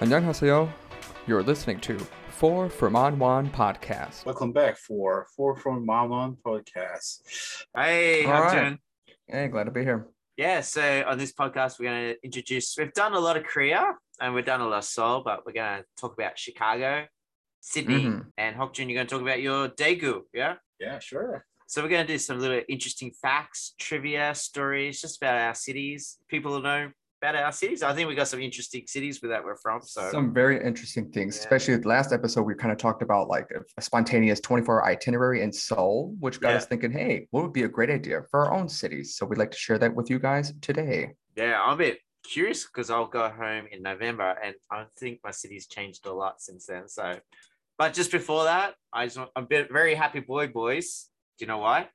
안녕하세요. You're listening to Four from On One podcast. Welcome back for Four from Mamon podcast. Hey, All how right. doing? Hey, glad to be here. Yeah, so on this podcast, we're going to introduce, we've done a lot of Korea and we've done a lot of Seoul, but we're going to talk about Chicago, Sydney, Mhm. and Hokjun, you're going to talk about your Daegu, yeah? Yeah, sure. So we're going to do some little interesting facts, trivia, stories, just about our cities. People will know about our cities. I think we got some interesting cities where that we're from. So Some very interesting things, Yeah. especially the last episode. We kind of talked about like a, spontaneous 24 hour itinerary in Seoul, which got Yeah. us thinking, hey, what would be a great idea for our own cities? So we'd like to share that with you guys today. yeah, I'm a bit curious because I'll go home in November and I think my city's changed a lot since then. So, but just before that, I just want, I'm a bit very happy boy, boys. Do you know why?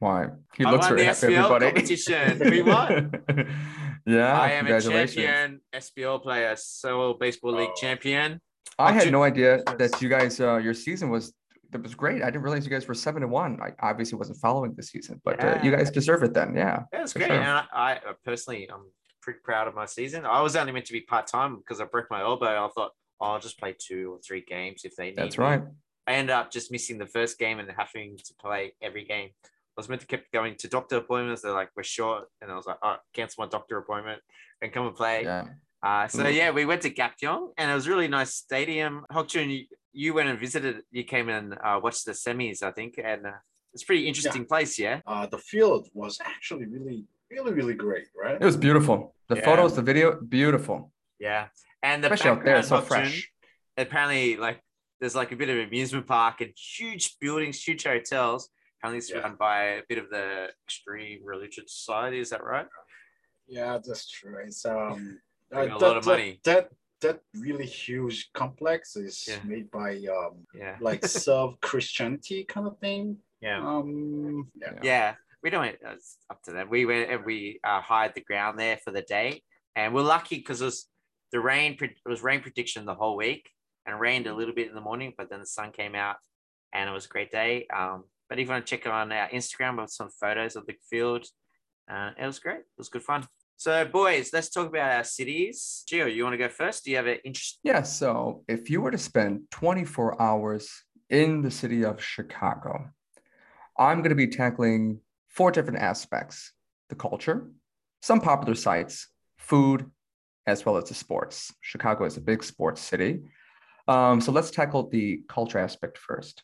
Why? He I looks very the happy, SBL everybody. competition. We won. yeah, I am a congratulations. champion SBL player, Seoul Baseball League Oh. champion. I had no idea that you guys, uh, your season was that was great. I didn't realize you guys were seven to one. I obviously wasn't following the season, but uh, you guys deserve it then. Yeah. that's great. sure. And I, I uh, personally, I'm pretty proud of my season. I was only meant to be part time because I broke my elbow. I thought, oh, I'll just play two or three games if they need That's me. right. I ended up just missing the first game and having to play every game. I was meant to keep going to doctor appointments. They're like, we're short. And I was like, all right, cancel my doctor appointment and come and play. Yeah. Uh, so Mm. yeah, we went to Gapyeong and it was a really nice stadium. Hokjun, you, you went and visited. You came and uh, watched the semis, I think, and uh, it's a pretty interesting place. Yeah, Uh, the field was actually really, really, really great, right? It was beautiful. The Yeah. photos, the video, beautiful. yeah. And the Especially out there, so Hokjun, fresh. Apparently, like there's like a bit of amusement park and huge buildings, huge hotels. Apparently, it's Yeah. run by a bit of the extreme religious society. Is that right? Yeah, that's true. It's um, Bring a that- lot of that- money. That that really huge complex is Yeah. made by um, Yeah. like self Christianity kind of thing. Yeah. Um, yeah. Yeah, we don't. It's up to them. We went and we uh, hired the ground there for the day, and we're lucky because it was the rain. It was rain prediction the whole week, and rained a little bit in the morning, but then the sun came out, and it was a great day. Um, but if you want to check on our Instagram with some photos of the field, uh, it was great. It was good fun. So, boys, let's talk about our cities. Gio, you want to go first? Do you have an interest? Yeah. So if you were to spend 24 hours in the city of Chicago, I'm going to be tackling four different aspects the culture, some popular sites, food, as well as the sports. Chicago is a big sports city. Um, so let's tackle the culture aspect first.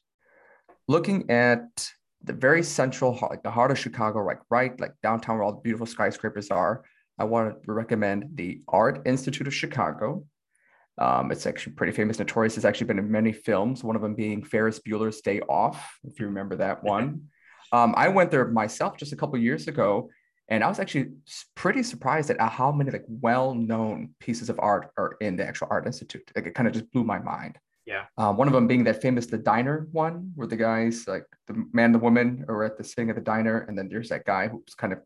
Looking at the very central, heart- like the heart of Chicago, like right, like downtown where all the beautiful skyscrapers are, I want to recommend the Art Institute of Chicago. Um, it's actually pretty famous, notorious. It's actually been in many films, one of them being Ferris Bueller's Day Off, if you remember that one. Um, I went there myself just a couple years ago, and I was actually pretty surprised at how many like well-known pieces of art are in the actual Art Institute. Like it kind of just blew my mind. Yeah. Uh, one of them being that famous the diner one, where the guys like the man, the woman are at the sitting at the diner, and then there's that guy who's kind of,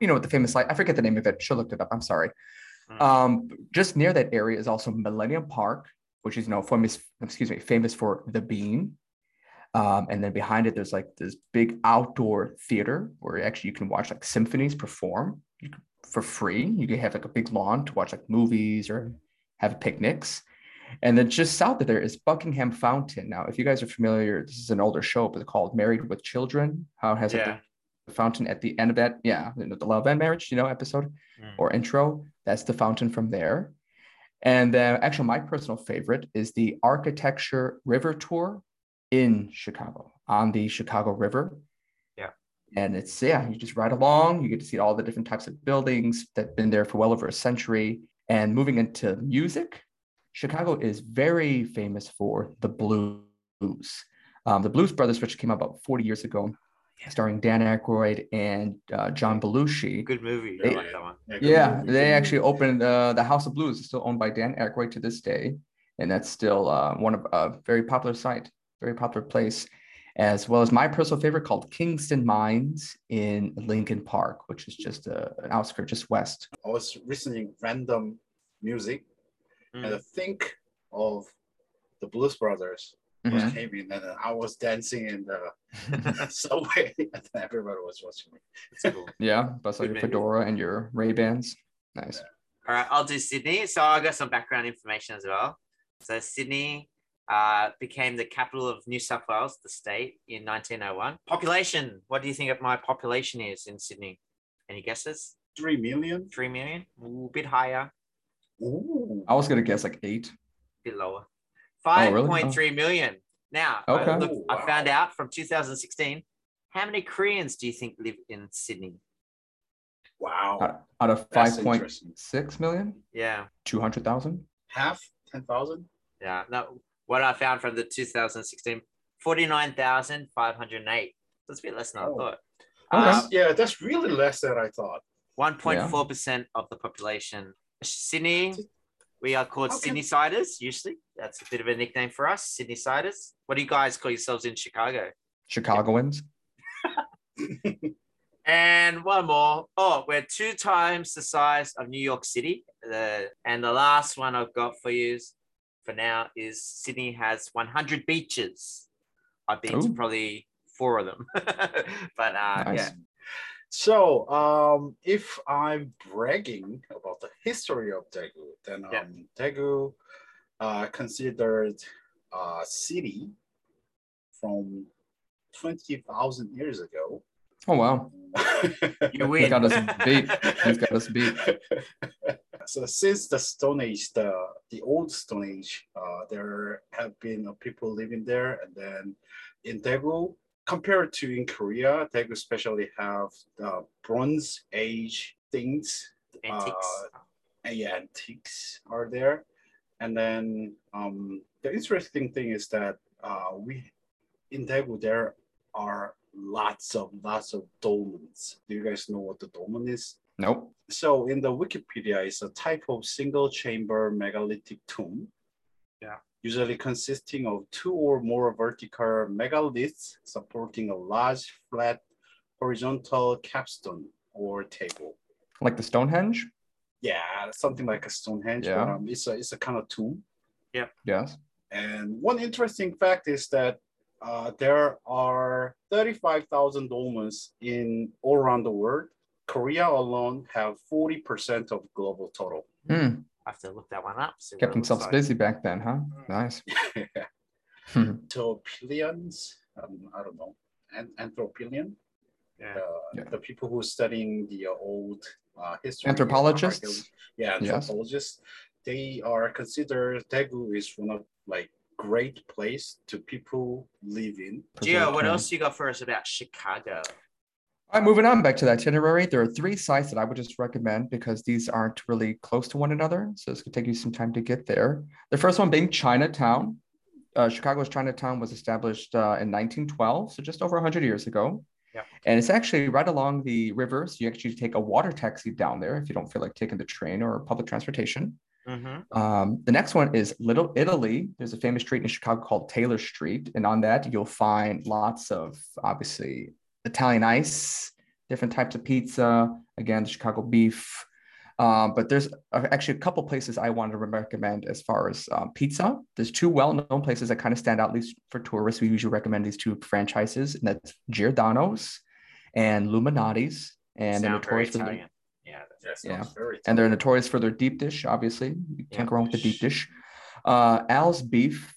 you know, with the famous like I forget the name of it. Should looked it up. I'm sorry. Mm. Um, just near that area is also Millennium Park, which is you know famous, excuse me, famous for the Bean. Um, and then behind it, there's like this big outdoor theater where actually you can watch like symphonies perform for free. You can have like a big lawn to watch like movies or have picnics. And then just south of there is Buckingham Fountain. Now, if you guys are familiar, this is an older show, but it's called Married with Children. How it has Yeah. the fountain at the end of that. Yeah, the love and marriage, you know, episode Mm. or intro. That's the fountain from there. And then, actually, my personal favorite is the Architecture River Tour in Chicago on the Chicago River. Yeah. And it's, yeah, you just ride along. You get to see all the different types of buildings that have been there for well over a century. And moving into music, Chicago is very famous for the blues. Um, the Blues Brothers, which came out about 40 years ago, starring Dan Aykroyd and uh, John Belushi. Good movie. They- I like that one. good Yeah, movie, they actually opened uh, the House of Blues. is still owned by Dan Aykroyd to this day, and that's still uh, one of a very popular site, very popular place, as well as my personal favorite called Kingston Mines in Lincoln Park, which is just uh, an outskirt just west. I was listening random music, Mm. and I think of the Blues Brothers. Mhm. was came in and I was dancing in the subway and everybody was watching me. It's cool. Yeah, bust out your fedora and your Ray Bans. Nice. All right, I'll do Sydney. So I got some background information as well. So Sydney uh, became the capital of New South Wales, the state, in 1901. Population. What do you think of my population is in Sydney? Any guesses? Three million. Three million? Ooh, bit higher, Ooh. I was gonna guess like eight. bit lower. Oh, really? 5.3 million. Now, I, Okay. look, I Wow. found out from 2016. How many Koreans do you think live in Sydney? Wow. Out, out of That's five point interesting. six million, Yeah, two hundred thousand. Half. Ten thousand. yeah. No, what I found from the 2016, 49,508. That's a bit less than I Oh. thought. Okay. Uh, yeah, that's really less than I thought. 1.4% of the population. Sydney, we are called Okay. Sydney Siders, usually. That's a bit of a nickname for us, Sydney Siders. What do you guys call yourselves in Chicago? Chicagoans. And one more. Oh, we're two times the size of New York City. The, and the last one I've got for you for now is Sydney has 100 beaches. I've been to probably four of them. but uh, Nice. yeah, So, um, if I'm bragging about the history of Daegu, then um, Yeah. Daegu uh, considered a city from 20,000 years ago. Oh wow. you He win. got us beat. He's got us beat. so since the Stone Age, the the old Stone Age, uh, there have been uh, people living there, and then in Daegu, compared to in Korea, Daegu especially have the Bronze Age things. Antiques. Uh, yeah, antiques are there, and then um, the interesting thing is that uh, we in Daegu there are lots of lots of dolmens. Do you guys know what the dolmen is? Nope. So in the Wikipedia, it's a type of single chamber megalithic tomb. Yeah. Usually consisting of two or more vertical megaliths supporting a large flat horizontal capstone or table. Like the Stonehenge. Yeah, something like a Stonehenge, Yeah. but um, it's a it's a kind of tomb. Yeah. Yes. And one interesting fact is that uh, there are 35,000 dolmens in all around the world. Korea alone have 40% of global total. Hmm. I have to look that one up. see Kept themselves like. busy back then, huh? Nice. Hmm. Anthropilians, um, I don't know, An- anthropilian, Yeah. uh, Yeah. the people who are studying the uh, old uh, history. Anthropologists? archaeology- Yeah, Yes. anthropologists. They are considered Daegu is one of like great place to people live in. Gio, what else you got for us about Chicago? All right, moving on back to the itinerary. There are three sites that I would just recommend because these aren't really close to one another. So it's going to take you some time to get there. The first one being Chinatown. Uh, Chicago's Chinatown was established uh, in 1912, so just over 100 years ago. Yep. And it's actually right along the river. So you actually take a water taxi down there if you don't feel like taking the train or public transportation. Mm-hmm. Um, the next one is Little Italy. There's a famous street in Chicago called Taylor Street. And on that, you'll find lots of obviously Italian ice, different types of pizza, again, the Chicago beef. Um, but there's actually a couple places I wanted to recommend as far as um, pizza. There's two well-known places that kind of stand out, at least for tourists. We usually recommend these two franchises, and that's Giordano's and Lou Malnati's. And they're notorious for their, Yeah. Yeah. very and they're notorious for their deep dish. Obviously, you can't go wrong with the deep dish. Uh, Al's Beef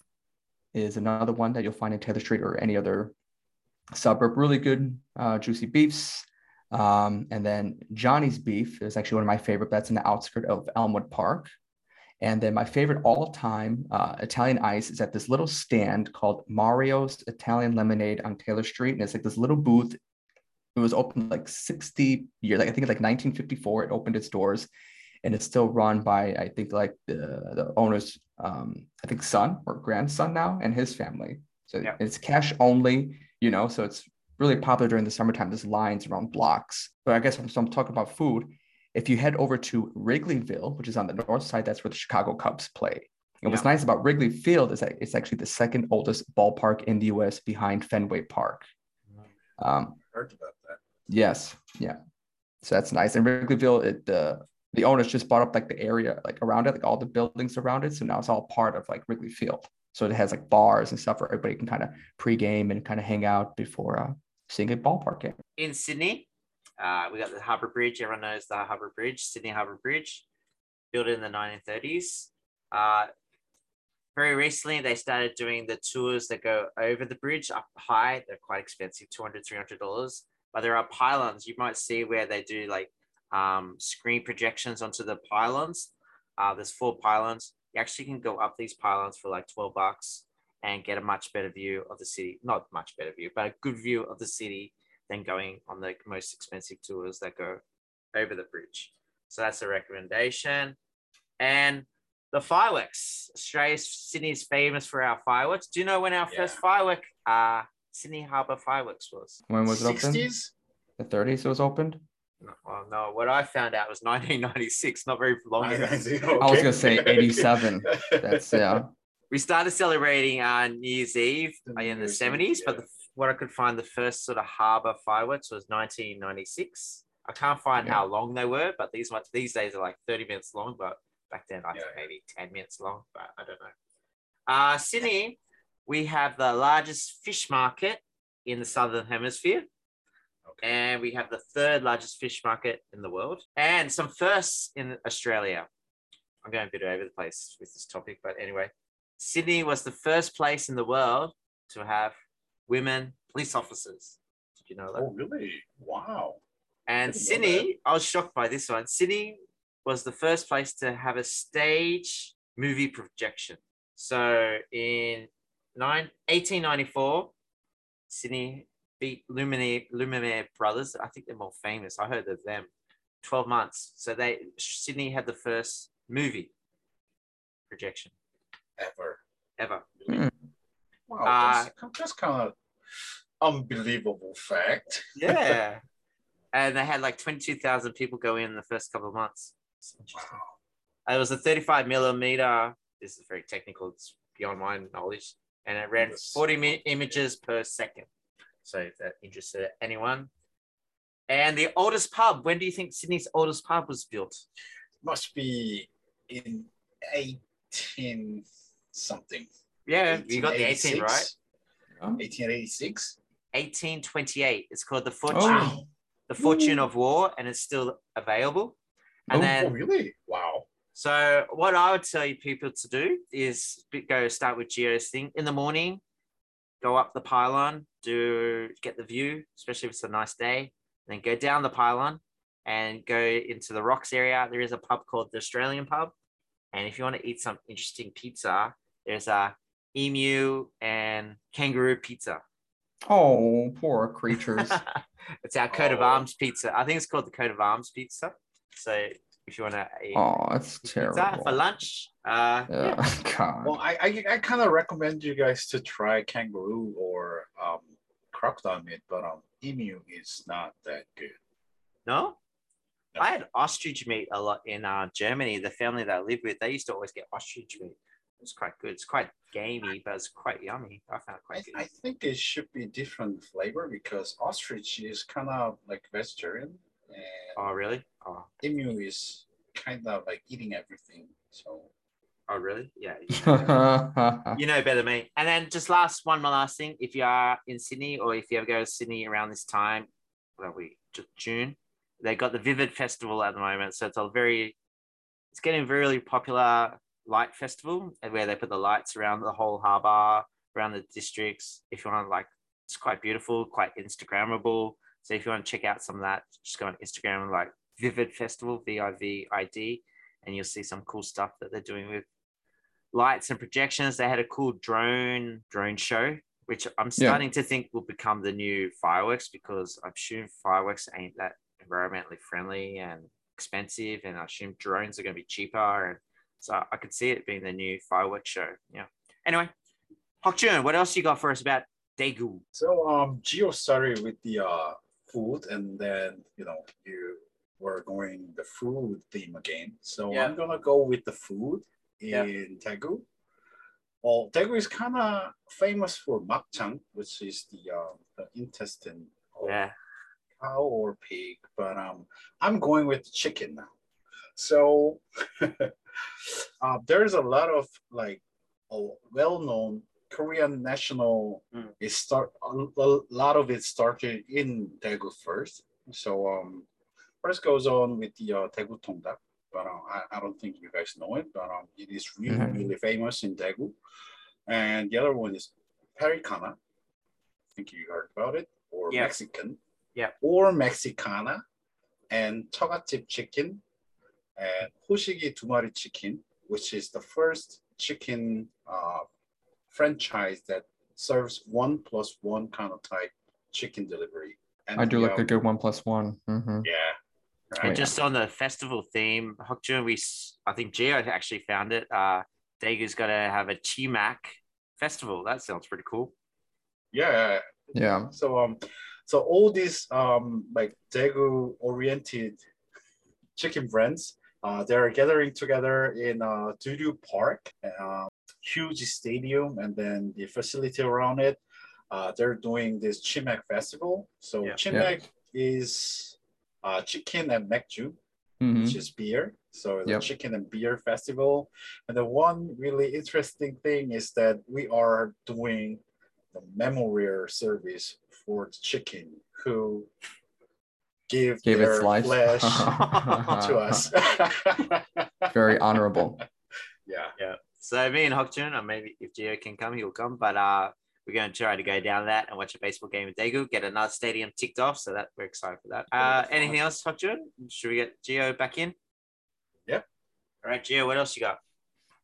is another one that you'll find in Taylor Street or any other suburb. Really good, uh, juicy beefs. Um, and then Johnny's Beef is actually one of my favorite. That's in the outskirts of Elmwood Park. And then my favorite all-time uh, Italian ice is at this little stand called Mario's Italian Lemonade on Taylor Street, and it's like this little booth. It was open like 60 years, like I think it's like 1954. It opened its doors, and it's still run by I think like the the owner's um, I think son or grandson now and his family. So Yeah. it's cash only, you know. So it's really popular during the summertime. There's lines around blocks. But I guess I'm, so I'm talking about food. If you head over to Wrigleyville, which is on the north side, that's where the Chicago Cubs play. And what's nice about Wrigley Field is that it's actually the second oldest ballpark in the U.S. behind Fenway Park. Um, heard about that. Yes, yeah. So that's nice. And Wrigleyville, it the the owners just bought up like the area like around it, like all the buildings around it. So now it's all part of like Wrigley Field. So it has like bars and stuff where everybody can kind of pregame and kind of hang out before uh, seeing a ballpark game. In Sydney, uh, we got the Harbour Bridge. Everyone knows the Harbour Bridge, Sydney Harbour Bridge. built in the 1930s. Uh, very recently, they started doing the tours that go over the bridge up high. They're quite expensive, $200, $300. But there are pylons you might see where they do like um, screen projections onto the pylons. Uh, there's four pylons. You actually can go up these pylons for like 12 bucks and get a much better view of the city. Not much better view, but a good view of the city than going on the most expensive tours that go over the bridge. So that's a recommendation. And the fireworks. Australia, Sydney is famous for our fireworks. Do you know when our Yeah. first firework, uh, Sydney Harbour fireworks was? When was it opened? 60s? The 30s it was opened? No, well, no, what I found out was 1996, not very long ago. I was gonna say 87. That's yeah. We started celebrating uh, New Year's Eve The uh, New in the Year's Eve, 70s, but the, what I could find the first sort of harbour fireworks was 1996. I can't find Yeah. how long they were, but these ones these days are like 30 minutes long, but back then I think Yeah, yeah. maybe 10 minutes long, but I don't know. Uh, Sydney, we have the largest fish market in the southern hemisphere, Okay. And we have the third largest fish market in the world, and some firsts in Australia. I'm going a bit over the place with this topic, but anyway, Sydney was the first place in the world to have women police officers. Did you know that? Oh, really? Wow. And Sydney, I was shocked by this one. Sydney was the first place to have a stage movie projection. So in nine, 1894, Sydney beat Lumiere, Lumiere Brothers. I think they're more famous. I heard of them. 12 months. So they Sydney had the first movie projection Ever. ever. Hmm. Wow. Uh, that's, that's kind of unbelievable fact. Yeah. and they had like 22,000 people go in the first couple of months. It's interesting. Wow. It was a 35 millimeter. This is very technical. It's beyond my knowledge. And it ran 40 mi- images per second. So if that interested anyone. And the oldest pub. When do you think Sydney's oldest pub was built? Must be in 18 something. Yeah, you got the 18 right. 1886. 1828. It's called the Fortune, Oh. the Fortune of War, and it's still available. And Oh. then really? Wow. So what I would tell you people to do is go start with Gio's thing in the morning, go up the pylon, do get the view, especially if it's a nice day, then go down the pylon and go into the rocks area. There is a pub called the Australian Pub. And if you want to eat some interesting pizza, there's a emu and kangaroo pizza. Oh, poor creatures. it's our coat of Oh. arms pizza. I think it's called the coat of arms pizza. So if you want to eat oh, that's pizza terrible. for lunch, uh, yeah. Yeah, God. Well, I I, I kind of recommend you guys to try kangaroo or um, crocodile meat, but um, emu is not that good. No? No. I had ostrich meat a lot in uh, Germany. The family that I lived with, they used to always get ostrich meat. It's quite good. It's quite gamey, but it's quite yummy. I found it I, quite good. I think it should be different flavor because ostrich is kind of like vegetarian and oh, really? Oh, emu is kind of like eating everything. So oh really? Yeah. You know, you know better than me. And then just last one, my last thing. If you are in Sydney or if you ever go to Sydney around this time, well, we Ju- June, they got the Vivid Festival at the moment. So it's a very, it's getting very popular light festival uh, where they put the lights around the whole harbour, around the districts. If you want to like, it's quite beautiful, quite Instagrammable. So if you want to check out some of that, just go on Instagram and like Vivid Festival, V I V I D, and you'll see some cool stuff that they're doing with lights and projections. They had a cool drone drone show, which I'm starting to think will become the new fireworks because I assume fireworks ain't that environmentally friendly and expensive, and I assume drones are going to be cheaper, and so I could see it being the new fireworks show. Yeah. Anyway, Hok Jun, what else you got for us about Daegu? so um, Gio started with the uh food, and then you know you were going the food theme again. So Yeah. I'm gonna go with the food in Yeah. Daegu. Well, Daegu is kind of famous for makjang, which is the uh, the intestine of Yeah. cow or pig, but um, I'm going with chicken now. So uh, there's a lot of like a well-known Korean national. Mm. It start a, a lot of it started in Daegu first. So um, first goes on with the uh, Daegu Tongdak. but uh, I, I don't think you guys know it. But um, it is really Mhm. really famous in Daegu. And the other one is Pericana. I think you heard about it, or Yeah. Mexican. Yeah. Or Mexicana, and Chogatip chicken, and Hoshigi Tumari chicken, which is the first chicken uh, franchise that serves one plus one kind of type chicken delivery. And I do the, like a um, good one plus one. Mhm. Yeah. Oh, And yeah. just on the festival theme, Hokjun, we s- I think Gio actually found it. Uh, Daegu's got to have a Chimak festival. That sounds pretty cool. Yeah. Yeah. So um, so all these um like Daegu oriented chicken brands, uh, they're gathering together in uh Duru Park, uh, huge stadium, and then the facility around it. Uh, they're doing this Chimek festival. So Yeah. Chimek is uh, chicken and mekju, Mhm. which is beer. So the Yep. chicken and beer festival. And the one really interesting thing is that we are doing the memorial service for the chicken who give Gave their its life flesh to us. Very honorable. Yeah. Yeah. So me and Hokjun, or maybe if Gio can come, he'll come. But uh, we're going to try to go down that and watch a baseball game in Daegu, get another stadium ticked off. So that we're excited for that. Uh, anything else, Hokjun? Should we get Gio back in? Yep. All right, Gio, what else you got?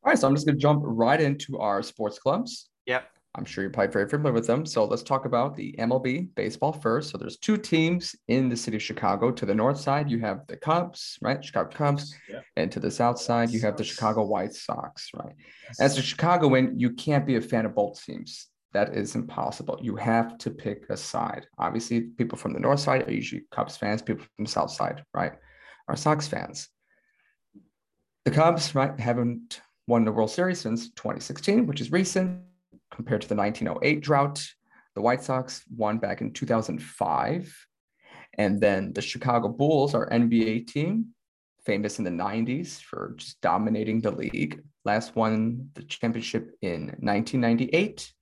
All right, so I'm just going to jump right into our sports clubs. Yep. I'm sure you're probably very familiar with them. So let's talk about the MLB baseball first. So there's two teams in the city of Chicago. To the north side, you have the Cubs, right? Chicago Cubs. Yeah. And to the south side, you have the Chicago White Sox, right? As a Chicagoan, you can't be a fan of both teams. That is impossible. You have to pick a side. Obviously, people from the north side are usually Cubs fans. People from the south side, right, are Sox fans. The Cubs, right, haven't won the World Series since 2016, which is recent compared to the 1908 drought. The White Sox won back in 2005. And then the Chicago Bulls, our NBA team, famous in the 90s for just dominating the league. Last won the championship in 1998.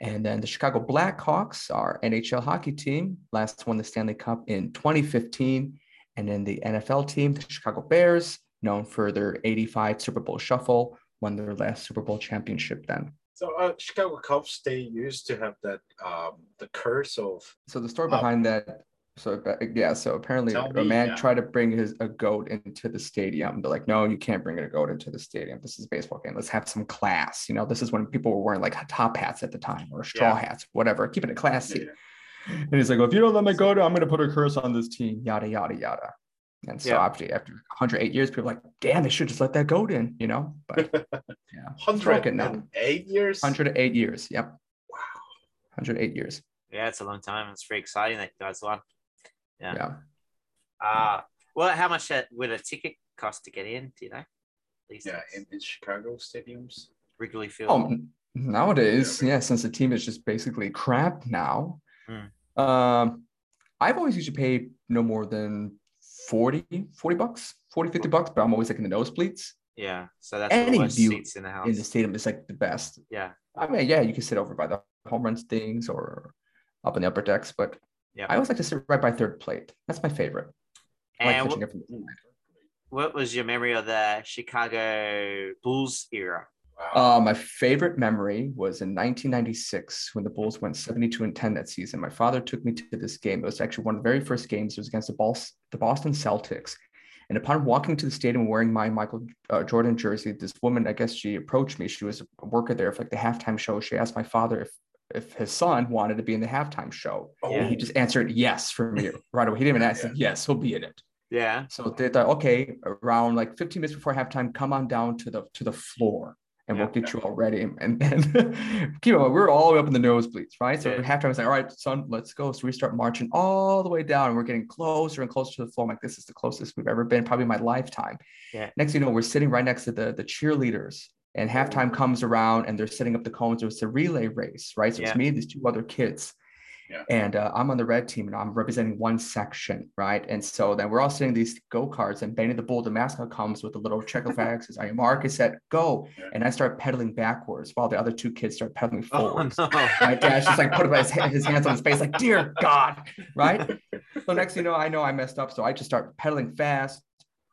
And then the Chicago Blackhawks, our NHL hockey team, last won the Stanley Cup in 2015. And then the NFL team, the Chicago Bears, known for their 85 Super Bowl shuffle, won their last Super Bowl championship then. So uh, Chicago Cubs, they used to have that um the curse of So the story behind that, so uh, uh, yeah, so apparently Tell a me, man yeah. tried to bring his a goat into the stadium. They're like, no, you can't bring a goat into the stadium. This is a baseball game. Let's have some class. You know, this is when people were wearing like top hats at the time or straw Yeah. hats, whatever, keeping it classy. Yeah. And he's like, well, if you don't let me go, I'm going to put a curse on this team, yada, yada, yada. And so Yeah. after, after 108 years, people are like, damn, they should just let that goat in, you know? But yeah, hundred broken now. and eight years. 108 years. Yep. Wow. 108 years. Yeah, it's a long time. It's pretty exciting that you guys won. Yeah. Yeah. Uh, well, how much that- would a ticket cost to get in? Do you know? These Yeah, in, in Chicago stadiums. Wrigley Field. Oh, nowadays, Yeah, yeah, since the team is just basically crap now, Hmm. um, I've always usually paid no more than 40, 40 bucks, 40, 50 bucks, but I'm always like in the nosebleeds. yeah. So that's Any the view seats in the house. In the stadium is like the best. yeah. I mean, yeah, you can sit over by the home runs things or up in the upper decks, but Yeah. I always like to sit right by third plate. That's my favorite. I like what, what was your memory of the Chicago Bulls era? Uh, my favorite memory was in 1996 when the Bulls went 72 and 10 that season. My father took me to this game. It was actually one of the very first games. It was against the, Bos- the Boston Celtics. And upon walking to the stadium wearing my Michael uh, Jordan jersey, this woman, I guess she approached me. She was a worker there for like the halftime show. She asked my father if if his son wanted to be in the halftime show. oh, And he just answered yes for me right away. He didn't even ask, Yeah. yes, he'll be in it. Yeah. So they thought, okay, around like 15 minutes before halftime, come on down to the to the floor and we'll Yeah. get you all ready. And then keep on, we're all the way up in the nosebleeds, right? So Yeah. halftime, it's like, all right, son, let's go. So we start marching all the way down and we're getting closer and closer to the floor. I'm like, this is the closest we've ever been, probably my lifetime. Yeah. Next, thing you know, we're sitting right next to the the cheerleaders. And halftime comes around and they're setting up the cones. It's a relay race, right? So Yeah. it's me and these two other kids. Yeah. And uh, I'm on the red team and I'm representing one section, right? And so then we're all sitting these go karts, and Benny the Bull, the mascot, comes with a little Czechoslovak, says, I am Marcus, said, go. Yeah. And I start pedaling backwards while the other two kids start pedaling Oh forwards. no. My dad's just like put his, his hands on his face, like, dear God, right? So next thing you know, I know I messed up. So I just start pedaling fast.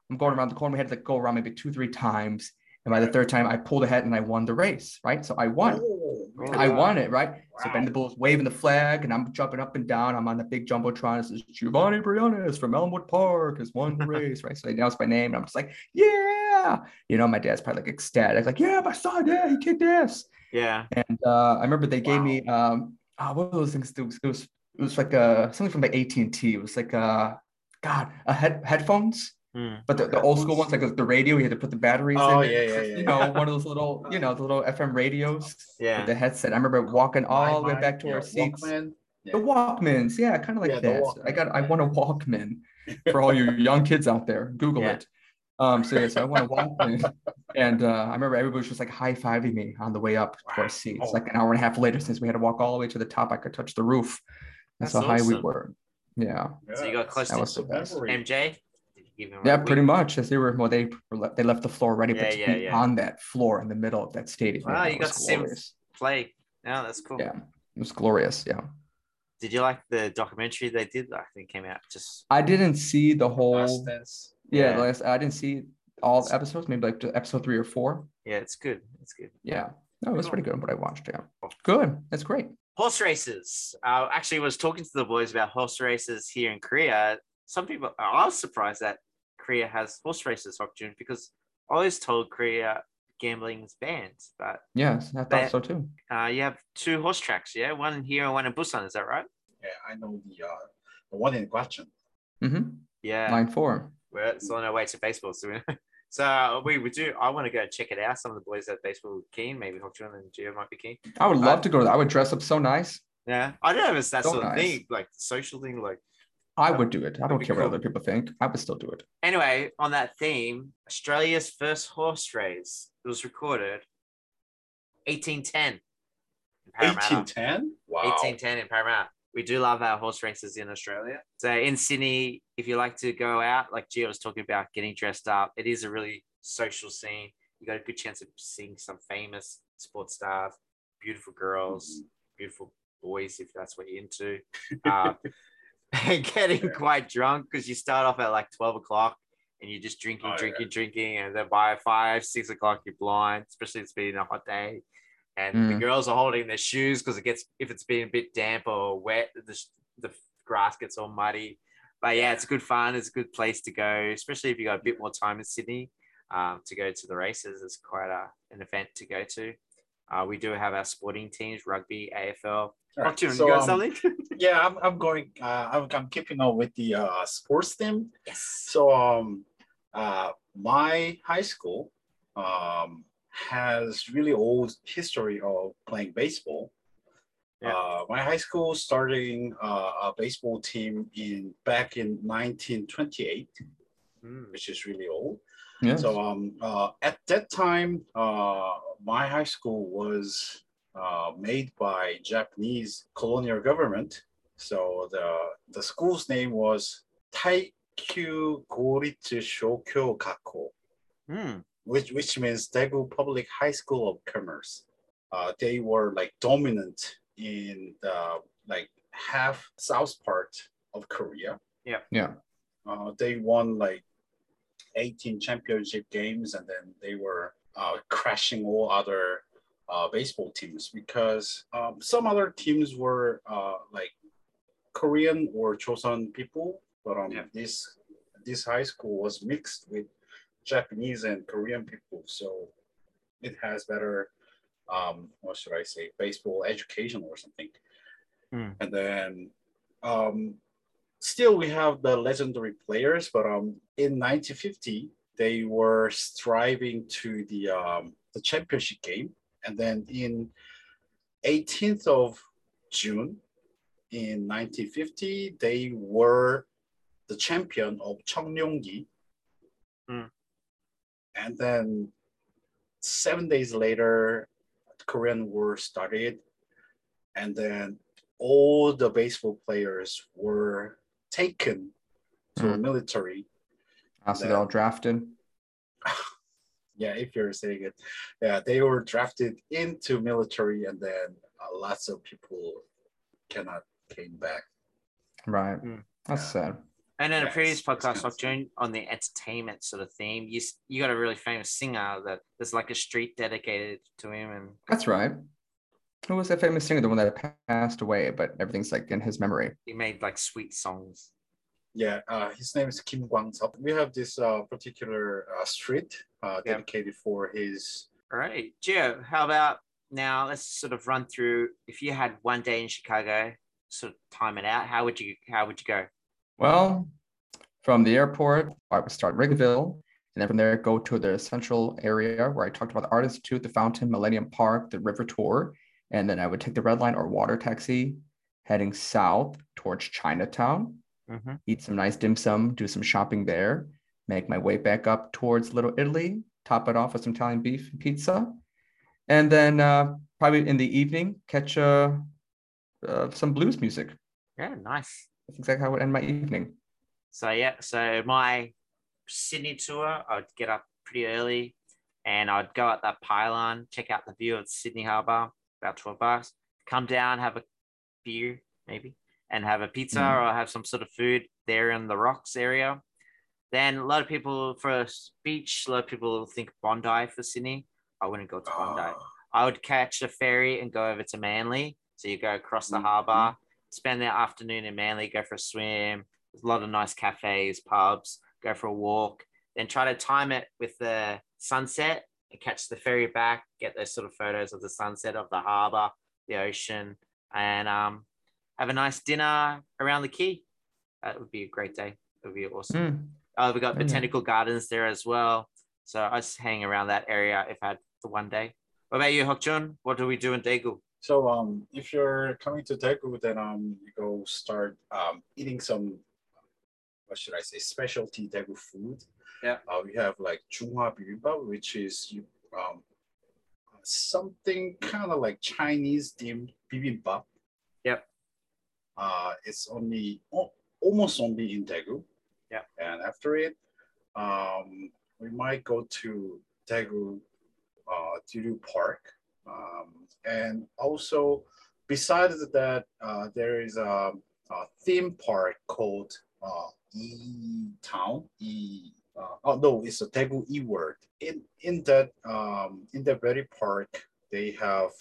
I'm going around the corner. We had to like, go around maybe two, three times. And by the third time, I pulled ahead and I won the race, right? So I won. Oh, I won it, right? So Wow. Ben the Bull's waving the flag, and I'm jumping up and down. I'm on the big jumbotron. It says Giovanni Briones from Elmwood Park has won the race, right? So they announced my name, and I'm just like, yeah, you know, my dad's probably like ecstatic, like, yeah, my son, yeah, he kicked ass. Yeah. And uh, I remember they gave me um, oh, what were those things? It was, it was, it was like uh, something from the AT and T. It was like uh, God, a head headphones. Hmm. But the, the old school ones, like the radio, you had to put the batteries Oh, in. it. yeah, yeah, You know, one of those little, you know, the little FM radios Yeah. with the headset. I remember walking all the way back to yeah, our seats. Walkman. The Walkmans, yeah, kind of like Yeah, the this. I got, I want a Walkman for all you young kids out there. Google Yeah. it. Um, so yeah, so I want a Walkman, and uh, I remember everybody was just like high fiving me on the way up to our seats. Oh. Like an hour and a half later, since we had to walk all the way to the top, I could touch the roof. That's, That's how high we were. Yeah, So you got close that to was the best. memory. MJ? Did you give him Yeah, pretty wink? much. As they were, well, they they left the floor ready, Yeah, but to yeah, be yeah. on that floor in the middle of that stadium. Wow, you got to see play. Yeah, that's cool. Yeah, it was glorious. Yeah, Did you like the documentary they did? I think came out just I didn't see the whole. Last Yeah, Yeah. last I didn't see all the episodes, maybe like episode three or four. yeah, it's good. It's good. Yeah. No, it was Cool. pretty good what I watched. Yeah. Good. That's great. Horse races. Uh, actually, was talking to the boys about horse races here in Korea. Some people, I was surprised that Korea has horse races, June, because I always told Korea gambling's banned, but Yes, I thought That- so too. uh, you have two horse tracks, yeah, one here and one in Busan. Is that right? Yeah, I know the uh, the one in Gwacheon. Mm-hmm. Yeah, Line four. we're it's on our way to baseball soon. so uh, we would do. I want to go check it out. Some of the boys at baseball are keen, maybe Hokjun and Gio might be keen. I would love to go to that. I would dress up so nice. Yeah, I don't know if it's that So sort of nice. thing, like social thing, like. I would do it. I don't be care what other people think. I would still do it. Anyway, on that theme, Australia's first horse race was recorded 1810 in Parramatta. 1810. Wow. 1810 in Parramatta. We do love our horse races in Australia. So in Sydney, if you like to go out, like Gio was talking about getting dressed up, it is a really social scene. You got a good chance of seeing some famous sports stars, beautiful girls, beautiful boys, if that's what you're into. Uh, and getting Yeah. quite drunk because you start off at like 12 o'clock and you're just drinking, Oh, yeah. drinking, drinking. And then by five, six o'clock, you're blind, especially if it's been a hot day. And the Mm. girls are holding their shoes because it gets, if it's been a bit damp or wet, the, the grass gets all muddy. But yeah, it's good fun. It's a good place to go, especially if you got a bit more time in Sydney um, to go to the races. It's quite a, an event to go to. Uh, we do have our sporting teams, rugby, AFL. All right, Hokjun, so, you got um, something? yeah, I'm, I'm going. Uh, I'm, I'm keeping up with the uh, sports team. yes. So um, uh, my high school um, has really old history of playing baseball. Yeah. Uh, my high school starting uh, a baseball team in back in 1928, Mm. which is really old. Yes. So um, uh, at that time, uh, my high school was uh, made by Japanese colonial government. So the the school's name was Taikyu Goritsu Shokyo Gakko, Mm. which which means Daegu Public High School of Commerce. Uh, they were like dominant in the like half south part of Korea. yeah. Uh, they won like 18 championship games and then they were uh, crashing all other uh, baseball teams because um, some other teams were uh, like Korean or Chosun people, but um, Yeah. this this high school was mixed with Japanese and Korean people, so it has better um, what should I say baseball education or something. Hmm. And then um, still we have the legendary players, but um, in 1950 they were striving to the um, the championship game, and then in 18th of June in 1950 they were the champion of Cheongryonggi, Hmm. and then seven days later, the Korean War started, and then all the baseball players were taken to Hmm. military. So they're all drafted. Yeah, if you're saying it, yeah, they were drafted into military, and then uh, lots of people cannot came back. Right. Mm. That's sad. And in a previous it's- it's podcast, I've like June, on the entertainment sort of theme, you you got a really famous singer that there's like a street dedicated to him, and That's right. Who was that famous singer, the one that passed away, but everything's like in his memory? he made like sweet songs. Yeah, uh, his name is Kim Kwang-seok. We have this uh, particular uh, street uh, Yeah. dedicated for his. All right, Gio, how about now? Let's sort of run through. If you had one day in Chicago, sort of time it out. How would you how would you go? Well, from the airport, I would start Wrigleyville, and then from there go to the central area where I talked about the Art Institute, the Fountain, Millennium Park, the River Tour, and then I would take the red line or water taxi, heading south towards Chinatown, Mm-hmm. eat some nice dim sum, do some shopping there, make my way back up towards Little Italy, top it off with some Italian beef and pizza, and then uh, probably in the evening catch uh, uh, some blues music. Yeah, nice. That's exactly how I would end my evening. So yeah, so my Sydney tour, I'd get up pretty early, and I'd go at that pylon, check out the view of Sydney Harbour, about twelve bucks. Come down, have a beer maybe, and have a pizza Mm. or have some sort of food there in the rocks area. Then a lot of people for a beach, a lot of people think Bondi for Sydney. I wouldn't go to Bondi. Uh, I would catch a ferry and go over to Manly. So you go across the Mhm. harbour, spend the afternoon in Manly, go for a swim. There's a lot of nice cafes, pubs, go for a walk, then try to time it with the sunset and catch the ferry back, get those sort of photos of the sunset of the harbour, the ocean, and um, have a nice dinner around the quay. That would be a great day. It would be awesome. Mm. Uh, we got Very nice. botanical gardens there as well. So I just hang around that area if I had the one day. What about you, Hokjun? What do we do in Daegu? So um, if you're coming to Daegu, then um, you go start um, eating some, what should I say, specialty Daegu food. Yeah. Uh, we have like Chunghwa bibimbap, which is um, something kind of like Chinese themed bibimbap. Uh, it's only almost only in Daegu. Yeah. And after it, um, we might go to Daegu uh, Park. Um, and also, besides that, uh, there is a, a theme park called uh, E Town. E uh, oh no, it's a Daegu E World. In in that um, in that very park, they have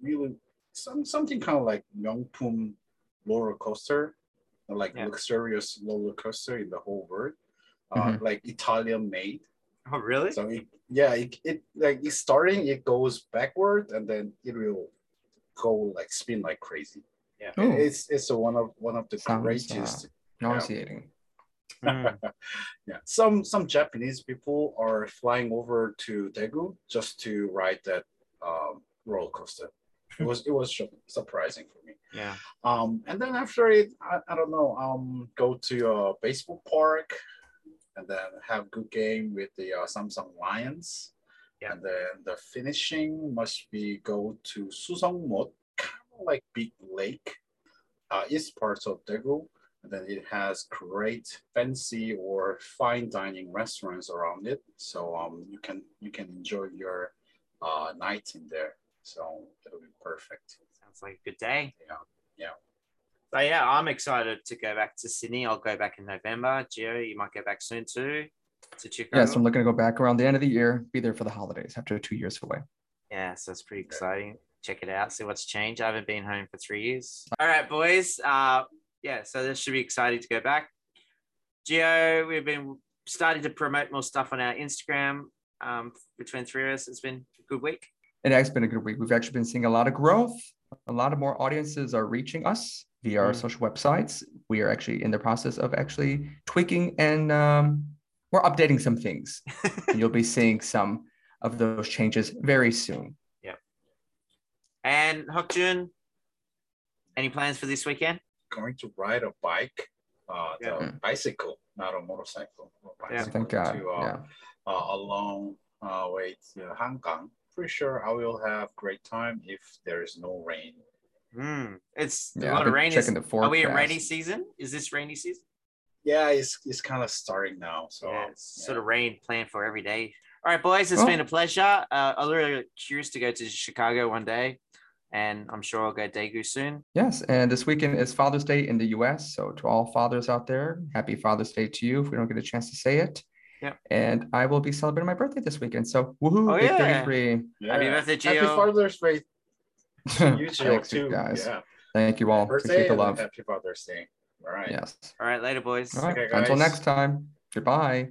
really some something kind of like Myeongpum roller coaster, like Yeah. luxurious roller coaster in the whole world, uh, like Italian made. Oh, really? So it, yeah, it, it like it's starting, it goes backward and then it will go like spin like crazy. Yeah. Ooh. It's it's a one of one of the Sounds, greatest. Nauseating. Mm. Yeah, some some Japanese people are flying over to Daegu just to ride that um, roller coaster. It was it was surprising for me. Yeah. Um, and then after it, I, I don't know, um, go to a baseball park and then have good game with the uh, Samsung Lions. Yeah. And then the finishing must be go to Suseongmot, kind of like big lake, uh, east part of Daegu. And then it has great fancy or fine dining restaurants around it. So um, you can you can enjoy your uh, night in there. So it'll be perfect. Sounds like a good day. Yeah, yeah. So yeah, I'm excited to go back to Sydney. I'll go back in November. Gio, you might go back soon too. To Chicago. Yes, I'm looking to go back around the end of the year, be there for the holidays after two years away. Yeah, so it's pretty exciting. Check it out, see what's changed. I haven't been home for three years. All right, boys. Uh, yeah, so this should be exciting to go back. Gio, we've been starting to promote more stuff on our Instagram um, between three of us. It's been a good week. It has been a good week. We've actually been seeing a lot of growth. A lot of more audiences are reaching us via our Mm. social websites. We are actually in the process of actually tweaking and um, we're updating some things. and you'll be seeing some of those changes very soon. Yeah. And Hokjun, any plans for this weekend? Going to ride a bike, uh, the Yeah. bicycle, not a motorcycle. a Yeah. Thank God. To, uh, yeah. uh, a long uh, way to Hangang. Pretty sure I will have great time if there is no rain. Hmm. It's Yeah, a lot of rain. Is, checking the are we in rainy season? Is this rainy season? Yeah, it's, it's kind of starting now. So yeah, it's yeah. sort of rain planned for every day. All right, boys, it's Oh. been a pleasure. Uh, I'm really curious to go to Chicago one day, and I'm sure I'll go Daegu soon. Yes, and this weekend is Father's Day in the US. So to all fathers out there, happy Father's Day to you if we don't get a chance to say it. Yeah. And I will be celebrating my birthday this weekend. So woohoo, Oh, yeah. 833. Yeah. Happy birthday, Happy Gio. Father's Day to you, Gio, Thanks, you too. guys. Yeah. Thank you all. Birthday Appreciate the and love. Happy Father's Day. All right. Yes. All right, later, boys. All right. Okay, Until next time. Goodbye.